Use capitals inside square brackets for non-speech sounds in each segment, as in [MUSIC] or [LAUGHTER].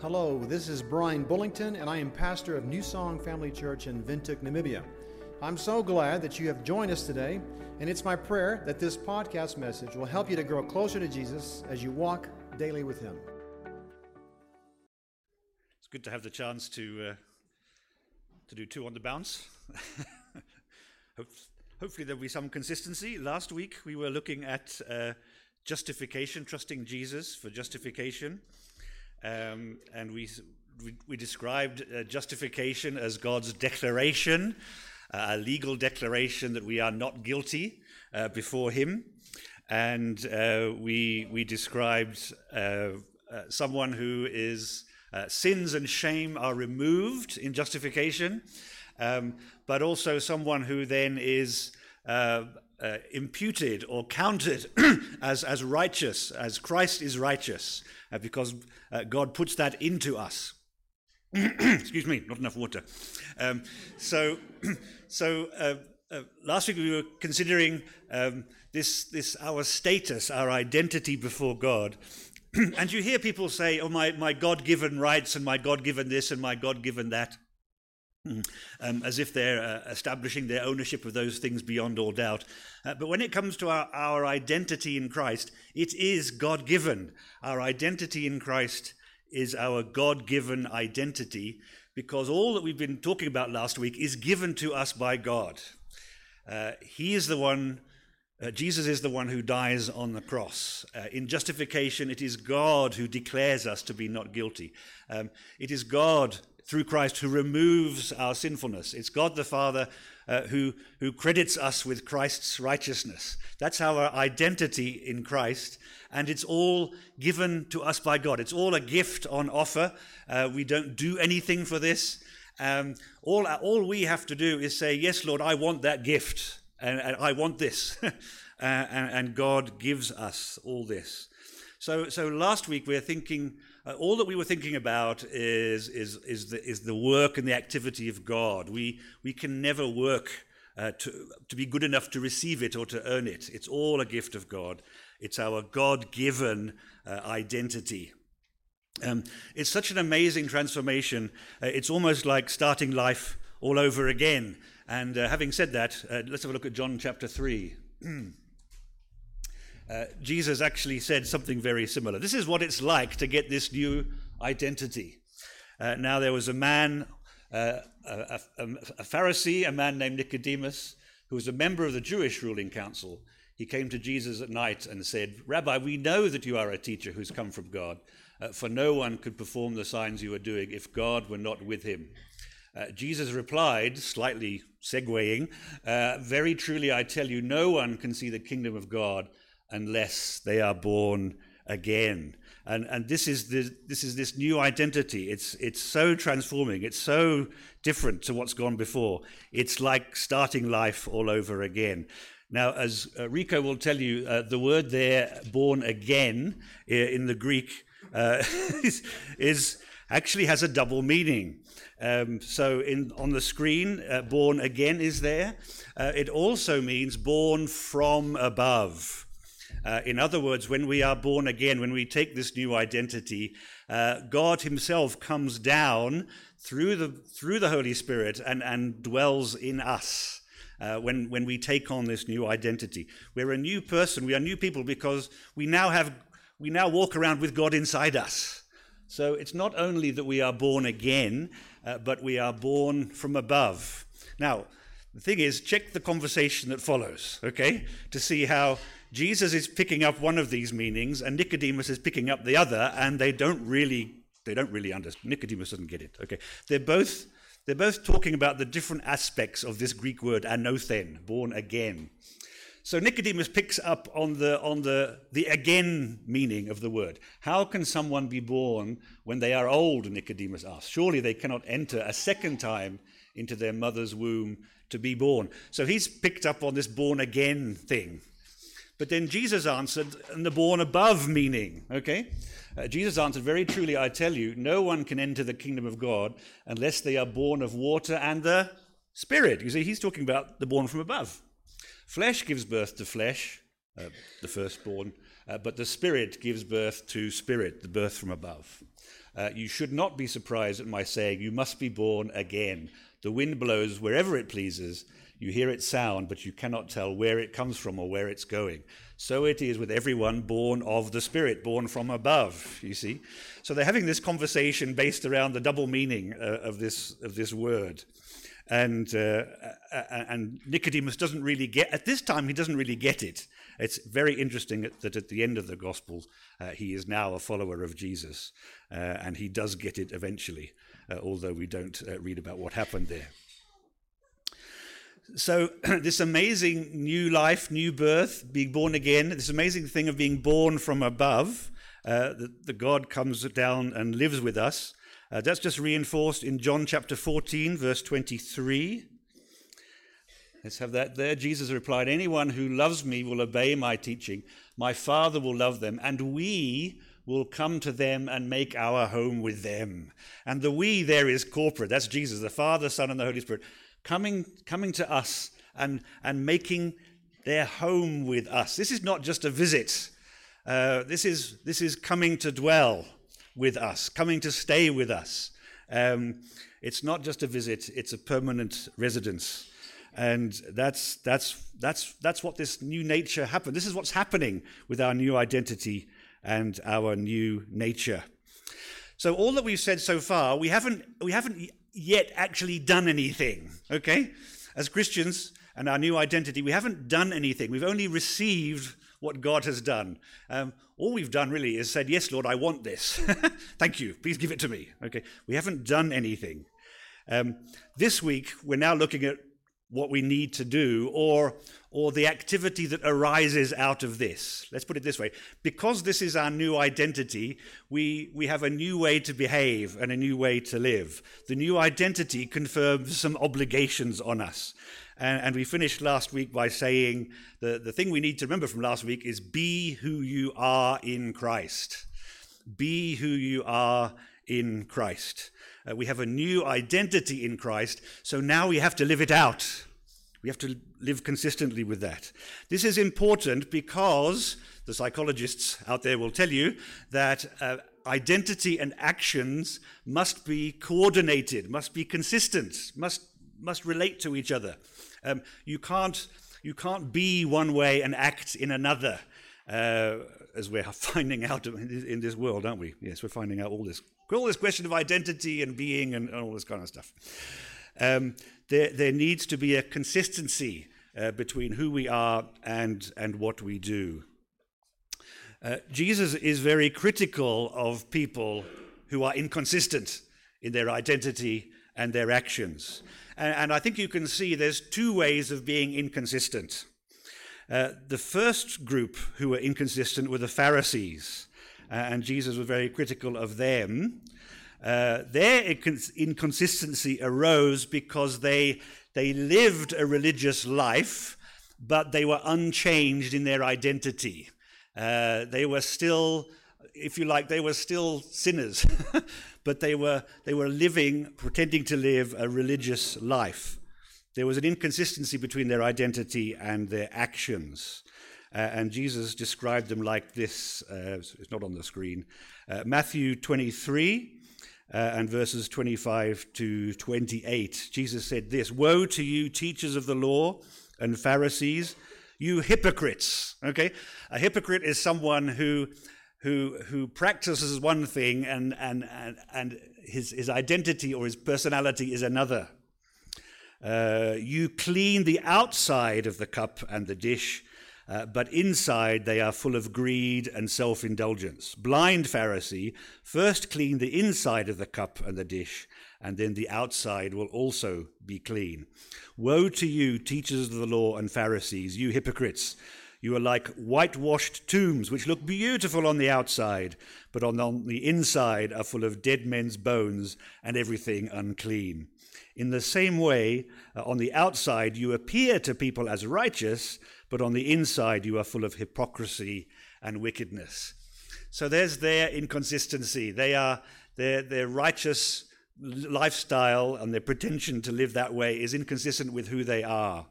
Hello, this is Brian Bullington, and I am pastor of New Song Family Church in Windhoek, Namibia. I'm so glad that you have joined us today, and it's my prayer that this podcast message will help you to grow closer to Jesus as you walk daily with Him. It's good to have the chance to uh, to do two on the bounce. [LAUGHS] Hopefully, there'll be some consistency. Last week we were looking at uh, justification, trusting Jesus for justification. Um, and we, we, we described uh, justification as God's declaration, uh, a legal declaration that we are not guilty uh, before Him. And uh, we, we described uh, uh, someone who is sins and shame are removed in justification, um, but also someone who then is uh, imputed or counted [CLEARS THROAT] as, as righteous, as Christ is righteous, uh, because uh, God puts that into us. [CLEARS THROAT] Excuse me, not enough water. Um, so, [CLEARS THROAT] so uh, uh, last week we were considering um, this, this our status, our identity before God. and you hear people say, oh, my, my God given rights and my God given this and my God given that. Hmm. Um, as if they're uh, establishing their ownership of those things beyond all doubt. Uh, but when it comes to our, our identity in Christ, it is God given. Our identity in Christ is our God given identity because all that we've been talking about last week is given to us by God. Uh, he is the one, uh, Jesus is the one who dies on the cross. Uh, in justification, it is God who declares us to be not guilty. Um, it is God through Christ who removes our sinfulness. It's God the Father uh, who, who credits us with Christ's righteousness. That's our identity in Christ, and it's all given to us by God. It's all a gift on offer. Uh, we don't do anything for this. Um, all, all we have to do is say, Yes, Lord, I want that gift, and, and I want this. [LAUGHS] uh, and, and God gives us all this. So, so last week we we're thinking uh, all that we were thinking about is, is, is, the, is the work and the activity of God. We, we can never work uh, to, to be good enough to receive it or to earn it. It's all a gift of God, it's our God given uh, identity. Um, it's such an amazing transformation. Uh, it's almost like starting life all over again. And uh, having said that, uh, let's have a look at John chapter 3. [CLEARS THROAT] Uh, Jesus actually said something very similar. This is what it's like to get this new identity. Uh, now, there was a man, uh, a, a, a, Pharisee, a man named Nicodemus, who was a member of the Jewish ruling council. He came to Jesus at night and said, Rabbi, we know that you are a teacher who's come from God, uh, for no one could perform the signs you are doing if God were not with him. Uh, Jesus replied, slightly segueing, uh, Very truly I tell you, no one can see the kingdom of God unless they are born again. And, and this, is the, this is this new identity. It's, it's so transforming. It's so different to what's gone before. It's like starting life all over again. Now, as uh, Rico will tell you, uh, the word there, born again, in the Greek, uh, [LAUGHS] is, is, actually has a double meaning. Um, so, in, on the screen, uh, born again is there. Uh, it also means born from above. Uh, in other words, when we are born again, when we take this new identity, uh, God Himself comes down through the, through the Holy Spirit and, and dwells in us. Uh, when, when we take on this new identity. We're a new person, we are new people because we now have we now walk around with God inside us. So it's not only that we are born again, uh, but we are born from above. Now, the thing is, check the conversation that follows, okay, to see how Jesus is picking up one of these meanings and Nicodemus is picking up the other, and they don't really they don't really understand. Nicodemus doesn't get it. Okay, they're both they're both talking about the different aspects of this Greek word anothen, born again. So Nicodemus picks up on the on the the again meaning of the word. How can someone be born when they are old? Nicodemus asks. Surely they cannot enter a second time into their mother's womb to be born. So he's picked up on this born again thing. But then Jesus answered, and the born above meaning, okay? Uh, Jesus answered, Very truly, I tell you, no one can enter the kingdom of God unless they are born of water and the Spirit. You see, he's talking about the born from above. Flesh gives birth to flesh, uh, the firstborn, uh, but the Spirit gives birth to spirit, the birth from above. Uh, you should not be surprised at my saying, You must be born again. The wind blows wherever it pleases. You hear its sound, but you cannot tell where it comes from or where it's going. So it is with everyone born of the Spirit, born from above, you see. So they're having this conversation based around the double meaning uh, of, this, of this word. And, uh, and Nicodemus doesn't really get, at this time, he doesn't really get it. It's very interesting that at the end of the Gospel, uh, he is now a follower of Jesus. Uh, and he does get it eventually, uh, although we don't uh, read about what happened there. So, [CLEARS THROAT] this amazing new life, new birth, being born again, this amazing thing of being born from above, uh, the, the, God comes down and lives with us. Uh, that's just reinforced in John chapter 14, verse 23. Let's have that there. Jesus replied, Anyone who loves me will obey my teaching. My Father will love them, and we will come to them and make our home with them. And the we there is corporate. That's Jesus, the Father, Son, and the Holy Spirit coming, coming to us and, and making their home with us. This is not just a visit, uh, this, is, this is coming to dwell with us, coming to stay with us. Um, it's not just a visit, it's a permanent residence. And that's, that's, that's, that's what this new nature happened. This is what's happening with our new identity and our new nature. So all that we've said so far, we haven't, we haven't yet actually done anything, okay? As Christians and our new identity, we haven't done anything. We've only received what God has done. Um, all we've done really is said, Yes, Lord, I want this. [LAUGHS] Thank you. Please give it to me. Okay. We haven't done anything. Um, this week, we're now looking at what we need to do or or the activity that arises out of this. Let's put it this way. Because this is our new identity we we have a new way to behave and a new way to live. The new identity confirms some obligations on us. And, and we finished last week by saying the, the thing we need to remember from last week is be who you are in christ. Be who you are in christ uh, we have a new identity in Christ, so now we have to live it out. We have to live consistently with that. This is important because the psychologists out there will tell you that uh, identity and actions must be coordinated, must be consistent, must, must relate to each other. Um, you, can't, you can't be one way and act in another, uh, as we're [LAUGHS] finding out in this world, aren't we? Yes, we're finding out all this all this question of identity and being and, and all this kind of stuff. Um, there, there needs to be a consistency uh, between who we are and, and what we do. Uh, Jesus is very critical of people who are inconsistent in their identity and their actions. And, and I think you can see there's two ways of being inconsistent. Uh, the first group who were inconsistent were the Pharisees. Uh, and Jesus was very critical of them. Uh, their inconsistency arose because they, they lived a religious life, but they were unchanged in their identity. Uh, they were still, if you like, they were still sinners, [LAUGHS] but they were, they were living, pretending to live a religious life. There was an inconsistency between their identity and their actions. Uh, and Jesus described them like this. Uh, it's not on the screen. Uh, Matthew 23 uh, and verses 25 to 28. Jesus said this Woe to you, teachers of the law and Pharisees, you hypocrites. Okay? A hypocrite is someone who. Who, who practices one thing and, and, and, and his, his identity or his personality is another. Uh, you clean the outside of the cup and the dish, uh, but inside they are full of greed and self indulgence. Blind Pharisee, first clean the inside of the cup and the dish, and then the outside will also be clean. Woe to you, teachers of the law and Pharisees, you hypocrites! You are like whitewashed tombs, which look beautiful on the outside, but on the inside are full of dead men's bones and everything unclean. In the same way, uh, on the outside you appear to people as righteous, but on the inside you are full of hypocrisy and wickedness. So there's their inconsistency. They are their, their righteous lifestyle and their pretension to live that way is inconsistent with who they are.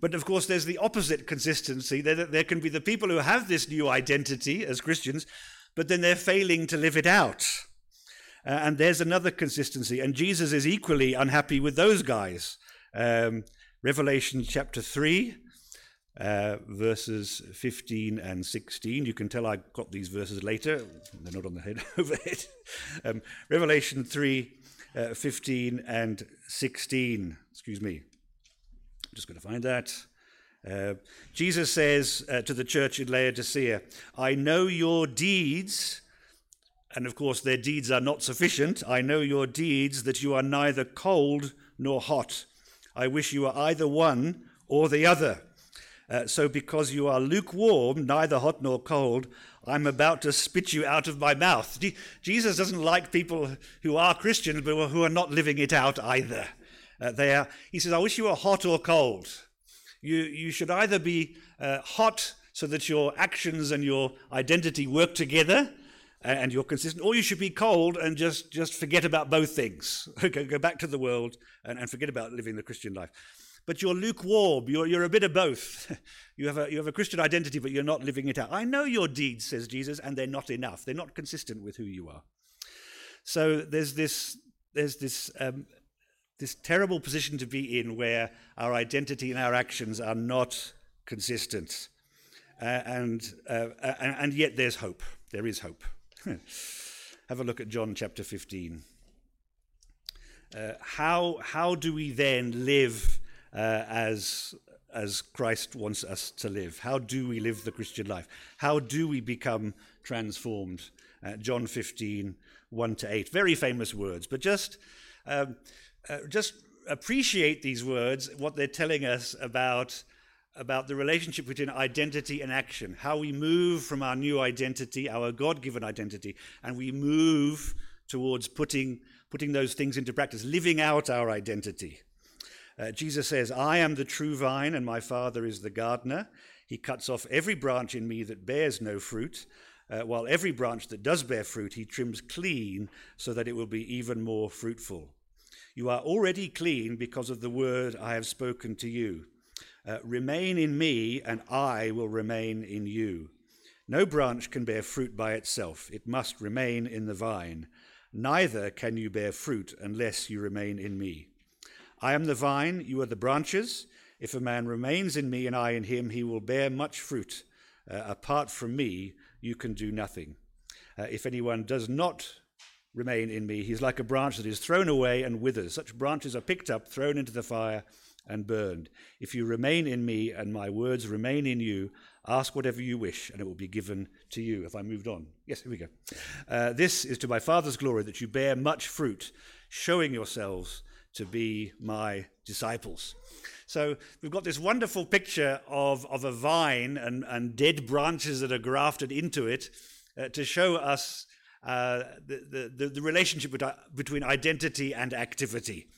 But of course, there's the opposite consistency. There, there can be the people who have this new identity as Christians, but then they're failing to live it out. Uh, and there's another consistency. And Jesus is equally unhappy with those guys. Um, Revelation chapter 3, uh, verses 15 and 16. You can tell I got these verses later. They're not on the head [LAUGHS] overhead. Um, Revelation 3, uh, 15 and 16. Excuse me. I'm just going to find that. Uh, Jesus says uh, to the church in Laodicea, I know your deeds, and of course their deeds are not sufficient. I know your deeds, that you are neither cold nor hot. I wish you were either one or the other. Uh, so, because you are lukewarm, neither hot nor cold, I'm about to spit you out of my mouth. Jesus doesn't like people who are Christians but who are not living it out either. Uh, they are, he says, I wish you were hot or cold. You, you should either be uh, hot so that your actions and your identity work together and you're consistent, or you should be cold and just, just forget about both things. [LAUGHS] go back to the world and, and forget about living the Christian life but you're lukewarm. You're, you're a bit of both. [LAUGHS] you, have a, you have a Christian identity, but you're not living it out. I know your deeds, says Jesus, and they're not enough. They're not consistent with who you are. So there's this, there's this, um, this terrible position to be in where our identity and our actions are not consistent. Uh, and, uh, and, and yet there's hope. There is hope. [LAUGHS] have a look at John chapter 15. Uh, how, how do we then live uh, as as Christ wants us to live. How do we live the Christian life? How do we become transformed? Uh, John 15, 1 to 8. Very famous words, but just, um, uh, just appreciate these words, what they're telling us about, about the relationship between identity and action, how we move from our new identity, our God given identity, and we move towards putting, putting those things into practice, living out our identity. Uh, Jesus says, I am the true vine, and my Father is the gardener. He cuts off every branch in me that bears no fruit, uh, while every branch that does bear fruit he trims clean so that it will be even more fruitful. You are already clean because of the word I have spoken to you. Uh, remain in me, and I will remain in you. No branch can bear fruit by itself, it must remain in the vine. Neither can you bear fruit unless you remain in me. I am the vine, you are the branches. If a man remains in me and I in him, he will bear much fruit. Uh, apart from me, you can do nothing. Uh, if anyone does not remain in me, he is like a branch that is thrown away and withers. Such branches are picked up, thrown into the fire, and burned. If you remain in me and my words remain in you, ask whatever you wish, and it will be given to you. If I moved on. Yes, here we go. Uh, this is to my Father's glory that you bear much fruit, showing yourselves to be my disciples. So we've got this wonderful picture of, of a vine and, and dead branches that are grafted into it uh, to show us uh, the, the, the, relationship between identity and activity.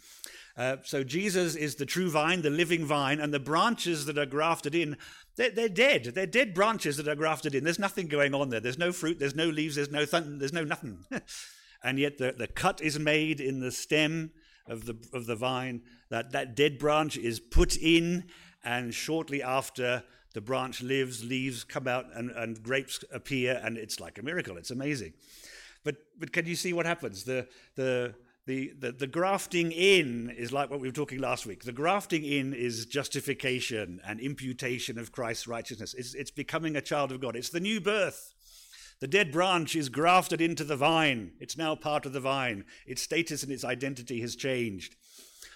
Uh, so Jesus is the true vine, the living vine, and the branches that are grafted in, they're, they're, dead. They're dead branches that are grafted in. There's nothing going on there. There's no fruit, there's no leaves, there's no, th- there's no nothing. [LAUGHS] and yet the, the cut is made in the stem of the, of the vine, that, that dead branch is put in, and shortly after, the branch lives, leaves come out, and, and grapes appear, and it's like a miracle. It's amazing. But, but can you see what happens? The, the, the, the, the, grafting in is like what we were talking last week. The grafting in is justification and imputation of Christ's righteousness. It's, it's becoming a child of God. It's the new birth. The dead branch is grafted into the vine. It's now part of the vine. Its status and its identity has changed.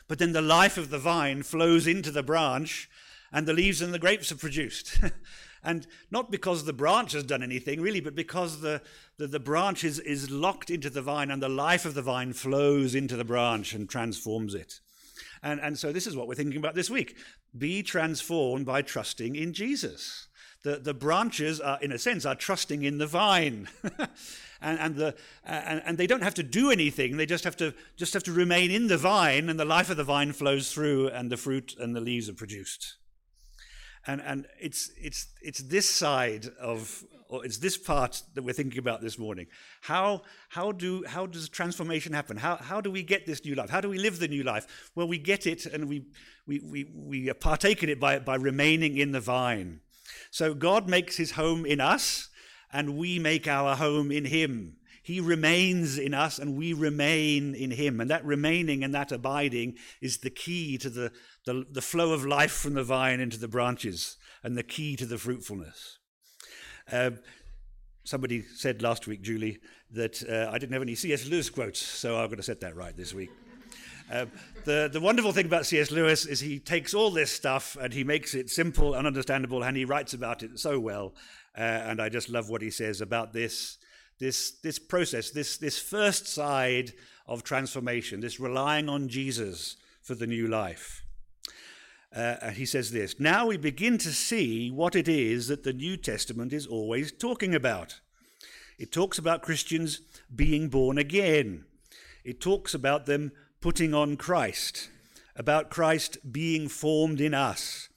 But then the life of the vine flows into the branch, and the leaves and the grapes are produced. [LAUGHS] and not because the branch has done anything, really, but because the, the, the, branch is, is locked into the vine, and the life of the vine flows into the branch and transforms it. And, and so this is what we're thinking about this week. Be transformed by trusting in Jesus the, the branches are, in a sense, are trusting in the vine. [LAUGHS] and, and, the, and, and, they don't have to do anything. They just have, to, just have to remain in the vine, and the life of the vine flows through, and the fruit and the leaves are produced. And, and it's, it's, it's this side of, or it's this part that we're thinking about this morning. How, how, do, how does transformation happen? How, how do we get this new life? How do we live the new life? Well, we get it and we, we, we, we partake in it by, by remaining in the vine. So God makes his home in us, and we make our home in him. He remains in us and we remain in him. And that remaining and that abiding is the key to the, the, the, flow of life from the vine into the branches and the key to the fruitfulness. Uh, somebody said last week, Julie, that uh, I didn't have any C.S. Lewis quotes, so I'm going to set that right this week. Uh, the, the wonderful thing about C.S. Lewis is he takes all this stuff and he makes it simple and understandable, and he writes about it so well. Uh, and I just love what he says about this this, this process, this, this first side of transformation, this relying on Jesus for the new life. Uh, he says this Now we begin to see what it is that the New Testament is always talking about. It talks about Christians being born again, it talks about them putting on Christ, about Christ being formed in us,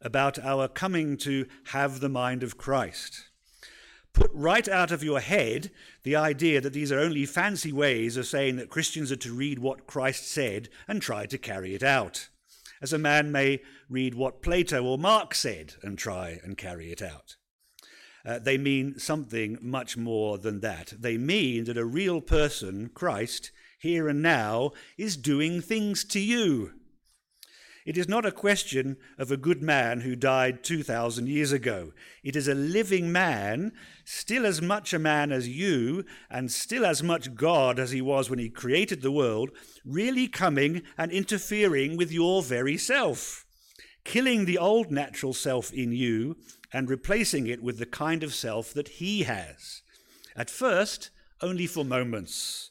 about our coming to have the mind of Christ. Put right out of your head the idea that these are only fancy ways of saying that Christians are to read what Christ said and try to carry it out, as a man may read what Plato or Marx said and try and carry it out. Uh, they mean something much more than that. They mean that a real person, Christ, here and now, is doing things to you it is not a question of a good man who died 2,000 years ago. It is a living man, still as much a man as you, and still as much God as he was when he created the world, really coming and interfering with your very self, killing the old natural self in you and replacing it with the kind of self that he has. At first, only for moments,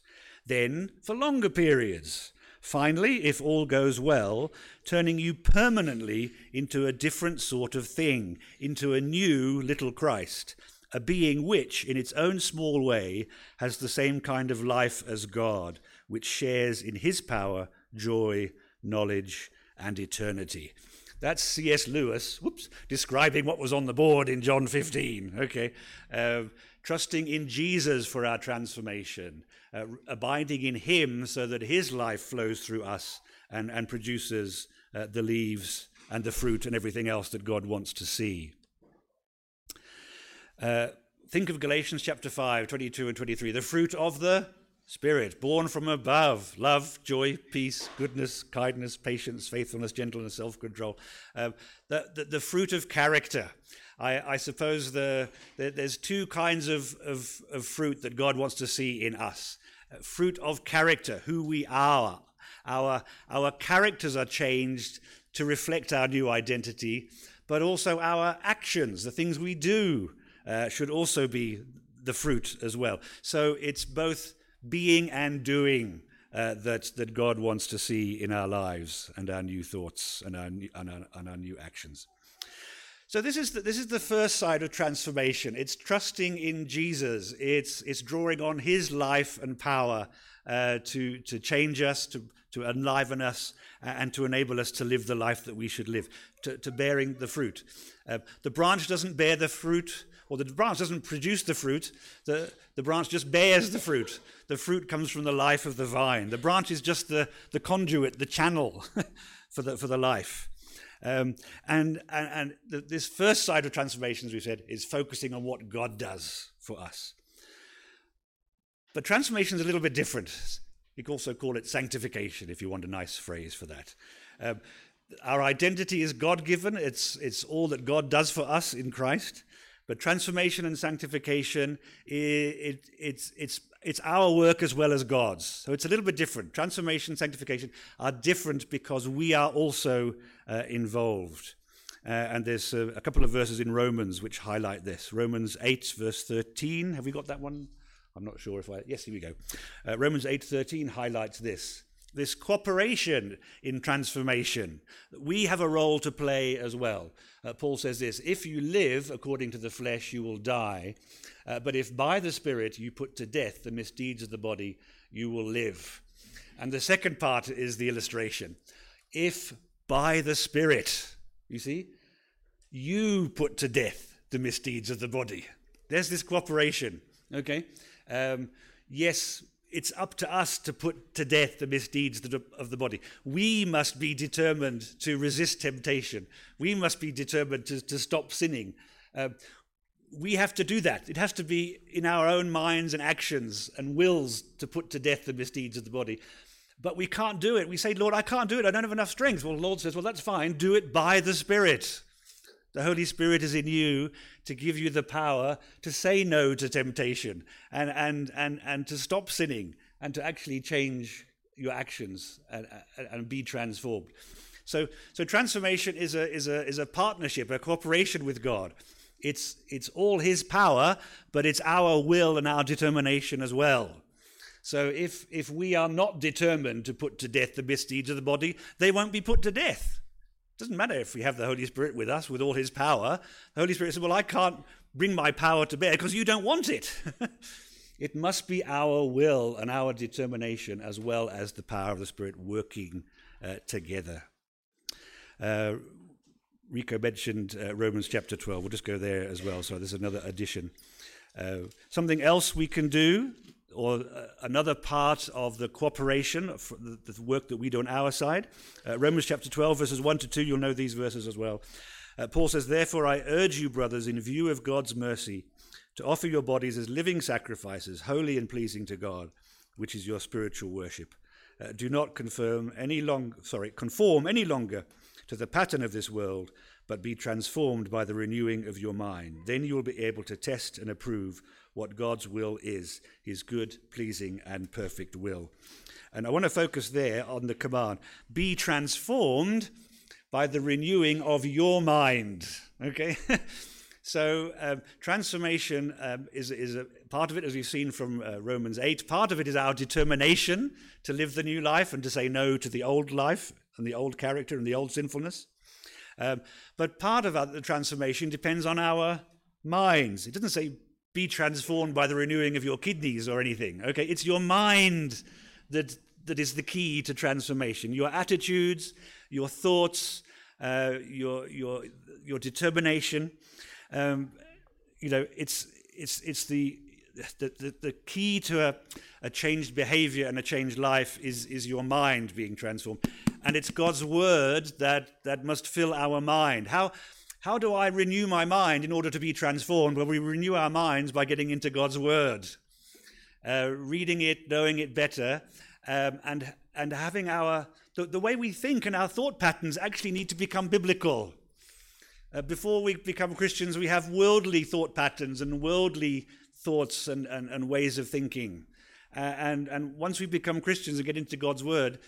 then for longer periods Finally, if all goes well, turning you permanently into a different sort of thing, into a new little Christ, a being which, in its own small way, has the same kind of life as God, which shares in his power, joy, knowledge, and eternity. That's C.S. Lewis, whoops, describing what was on the board in John 15. Okay, uh, trusting in Jesus for our transformation, uh, abiding in Him so that His life flows through us and, and produces uh, the leaves and the fruit and everything else that God wants to see. Uh, think of Galatians chapter 5, 22 and 23. The fruit of the Spirit, born from above love, joy, peace, goodness, kindness, patience, faithfulness, gentleness, self control. Uh, the, the, the, fruit of character. I, I suppose the, the, there's two kinds of, of, of, fruit that God wants to see in us uh, fruit of character, who we are. Our, our characters are changed to reflect our new identity, but also our actions, the things we do, uh, should also be the fruit as well. So it's both being and doing uh, that, that God wants to see in our lives and our new thoughts and our, and our, and our new actions. So this is the, this is the first side of transformation. It's trusting in Jesus. It's it's drawing on His life and power uh, to to change us, to to enliven us, and to enable us to live the life that we should live, to, to bearing the fruit. Uh, the branch doesn't bear the fruit, or the branch doesn't produce the fruit. The the branch just bears the fruit. The fruit comes from the life of the vine. The branch is just the the conduit, the channel [LAUGHS] for the for the life. Um, and and, and the, this first side of transformation, as we said, is focusing on what God does for us. But transformation is a little bit different. You can also call it sanctification if you want a nice phrase for that. Um, our identity is God given, it's, it's all that God does for us in Christ. But transformation and sanctification, it, it, it's, it's, it's our work as well as God's. So it's a little bit different. Transformation, sanctification are different because we are also uh, involved. Uh, and there's uh, a couple of verses in Romans which highlight this. Romans 8, verse 13. Have we got that one? I'm not sure if I. Yes, here we go. Uh, Romans 8:13 highlights this this cooperation in transformation. We have a role to play as well. Uh, Paul says this If you live according to the flesh, you will die. Uh, but if by the Spirit you put to death the misdeeds of the body, you will live. And the second part is the illustration. If by the Spirit, you see, you put to death the misdeeds of the body. There's this cooperation, okay? Um, yes, it's up to us to put to death the misdeeds of the body. We must be determined to resist temptation. We must be determined to, to stop sinning. Uh, we have to do that. It has to be in our own minds and actions and wills to put to death the misdeeds of the body. But we can't do it. We say, Lord, I can't do it. I don't have enough strength. Well, the Lord says, Well, that's fine. Do it by the Spirit. The Holy Spirit is in you to give you the power to say no to temptation and, and, and, and to stop sinning and to actually change your actions and, and be transformed. So, so transformation is a, is, a, is a partnership, a cooperation with God. It's, it's all His power, but it's our will and our determination as well. So if, if we are not determined to put to death the misdeeds of the body, they won't be put to death. Doesn't matter if we have the Holy Spirit with us with all his power. The Holy Spirit says, Well, I can't bring my power to bear because you don't want it. [LAUGHS] it must be our will and our determination as well as the power of the Spirit working uh, together. Uh, Rico mentioned uh, Romans chapter 12. We'll just go there as well. So there's another addition. Uh, something else we can do or uh, another part of the cooperation, the, the, work that we do on our side. Uh, Romans chapter 12, verses 1 to 2, you'll know these verses as well. Uh, Paul says, Therefore, I urge you, brothers, in view of God's mercy, to offer your bodies as living sacrifices, holy and pleasing to God, which is your spiritual worship. Uh, do not confirm any long, sorry, conform any longer to the pattern of this world, but be transformed by the renewing of your mind. Then you will be able to test and approve what God's will is his good, pleasing, and perfect will. And I want to focus there on the command be transformed by the renewing of your mind. Okay? [LAUGHS] so, um, transformation um, is, is a part of it, as we've seen from uh, Romans 8. Part of it is our determination to live the new life and to say no to the old life and the old character and the old sinfulness. Um, but part of the transformation depends on our minds. It doesn't say be transformed by the renewing of your kidneys or anything. Okay, it's your mind that that is the key to transformation. Your attitudes, your thoughts, uh, your your your determination. Um, you know, it's it's it's the the, the, the key to a, a changed behavior and a changed life is, is your mind being transformed. And it's God's word that, that must fill our mind. How, how do I renew my mind in order to be transformed? Well, we renew our minds by getting into God's Word, uh, reading it, knowing it better, um, and, and having our, the, the, way we think and our thought patterns actually need to become biblical. Uh, before we become Christians, we have worldly thought patterns and worldly thoughts and, and, and ways of thinking. Uh, and, and once we become Christians and get into God's Word,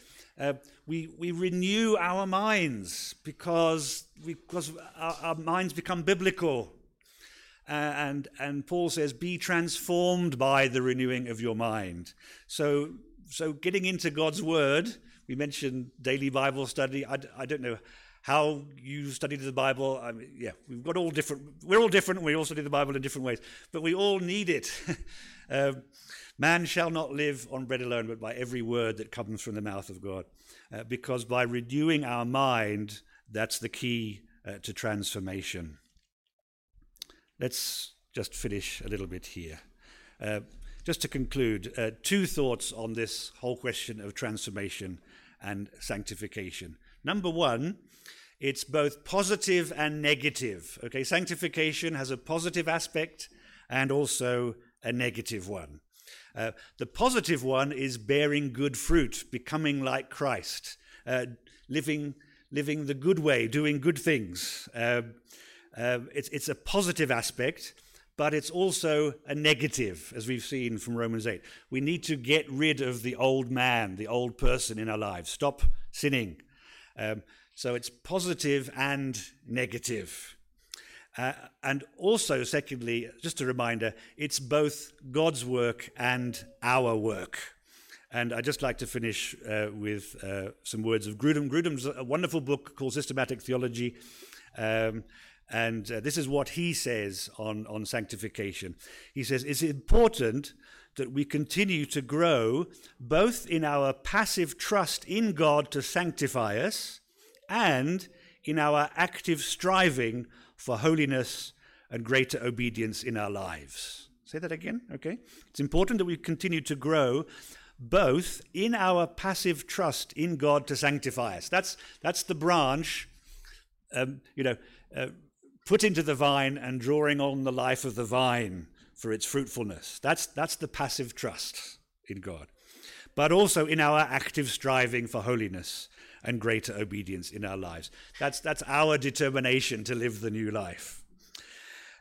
uh, we, we renew our minds because, we, because our, our minds become biblical. Uh, and, and Paul says, be transformed by the renewing of your mind. So, so getting into God's word, we mentioned daily Bible study. I, I don't know how you studied the Bible. I mean, yeah, we've got all different, we're all different. We all study the Bible in different ways, but we all need it. [LAUGHS] uh, Man shall not live on bread alone, but by every word that comes from the mouth of God. Uh, because by renewing our mind, that's the key uh, to transformation. Let's just finish a little bit here. Uh, just to conclude, uh, two thoughts on this whole question of transformation and sanctification. Number one, it's both positive and negative. Okay, sanctification has a positive aspect and also a negative one. Uh, the positive one is bearing good fruit, becoming like Christ, uh, living, living the good way, doing good things. Uh, it's, it's a positive aspect, but it's also a negative, as we've seen from Romans 8. We need to get rid of the old man, the old person in our lives. Stop sinning. Um, so it's positive and negative. Uh, and also, secondly, just a reminder, it's both God's work and our work. And I'd just like to finish uh, with uh, some words of Grudem. Grudem's a wonderful book called Systematic Theology. Um, and uh, this is what he says on, on sanctification. He says, It's important that we continue to grow both in our passive trust in God to sanctify us and in our active striving for holiness and greater obedience in our lives. Say that again, okay? It's important that we continue to grow both in our passive trust in God to sanctify us. That's, that's the branch, um, you know, uh, put into the vine and drawing on the life of the vine for its fruitfulness. That's, that's the passive trust in God. But also in our active striving for holiness and greater obedience in our lives. That's, that's our determination to live the new life.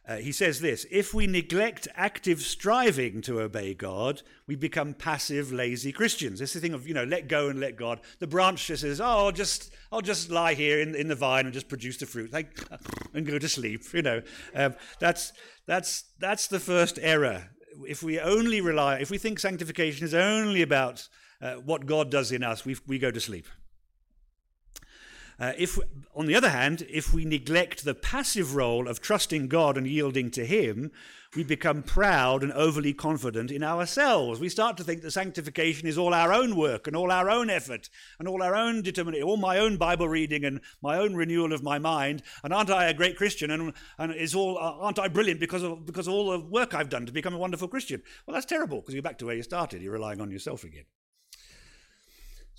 Uh, he says this if we neglect active striving to obey God, we become passive, lazy Christians. It's the thing of, you know, let go and let God. The branch just says, oh, I'll just, I'll just lie here in, in the vine and just produce the fruit like, [LAUGHS] and go to sleep, you know. Um, that's, that's, that's the first error. If we only rely, if we think sanctification is only about uh, what God does in us, we, we go to sleep. Uh, if, on the other hand, if we neglect the passive role of trusting God and yielding to Him, we become proud and overly confident in ourselves. We start to think that sanctification is all our own work and all our own effort and all our own determination, all my own Bible reading and my own renewal of my mind. And aren't I a great Christian? And, and is all, uh, aren't I brilliant because of, because of all the work I've done to become a wonderful Christian? Well, that's terrible because you're back to where you started. You're relying on yourself again.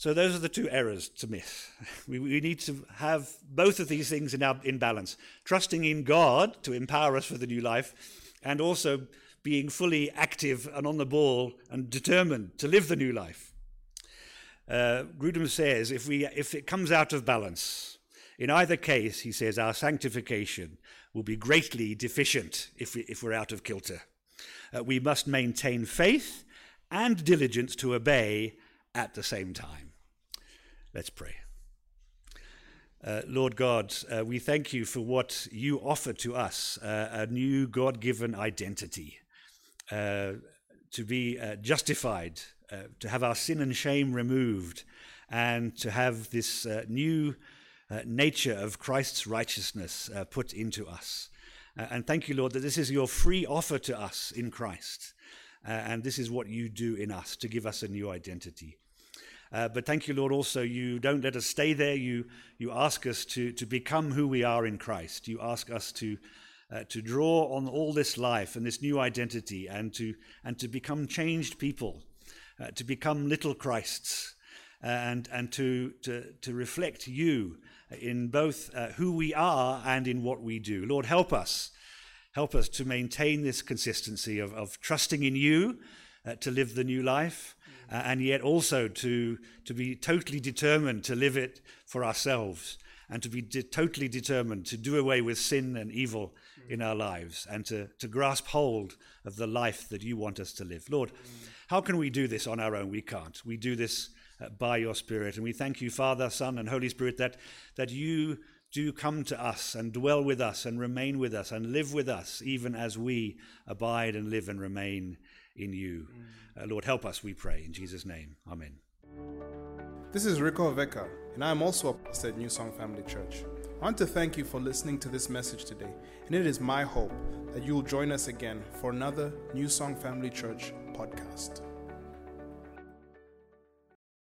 So those are the two errors to miss. [LAUGHS] We, we need to have both of these things in, our, in balance trusting in God to empower us for the new life, and also being fully active and on the ball and determined to live the new life. Uh, Grudem says if, we, if it comes out of balance, in either case, he says, our sanctification will be greatly deficient if, we, if we're out of kilter. Uh, we must maintain faith and diligence to obey at the same time. Let's pray. Uh, Lord God, uh, we thank you for what you offer to us uh, a new God given identity, uh, to be uh, justified, uh, to have our sin and shame removed, and to have this new nature of Christ's righteousness put into us. and thank you, Lord, that this is your free offer to us in Christ. and this is what you do in us to give us a new identity. Uh, but thank you, Lord, also you don't let us stay there. You, you ask us to, to become who we are in Christ. You ask us to, uh, to draw on all this life and this new identity and to, and to become changed people, uh, to become little Christs, uh, and, and to, to, to reflect you in both uh, who we are and in what we do. Lord, help us. Help us to maintain this consistency of, of trusting in you uh, to live the new life uh, and yet also to, to be totally determined to live it for ourselves and to be de- totally determined to do away with sin and evil mm. in our lives and to, to grasp hold of the life that you want us to live. Lord, mm. how can we do this on our own? We can't. We do this uh, by your Spirit. And we thank you, Father, Son, and Holy Spirit, that, that you do come to us and dwell with us and remain with us and live with us, even as we abide and live and remain in you. Mm. Uh, Lord, help us, we pray. In Jesus' name, Amen. This is Rico Veka, and I am also a pastor at New Song Family Church. I want to thank you for listening to this message today, and it is my hope that you will join us again for another New Song Family Church podcast.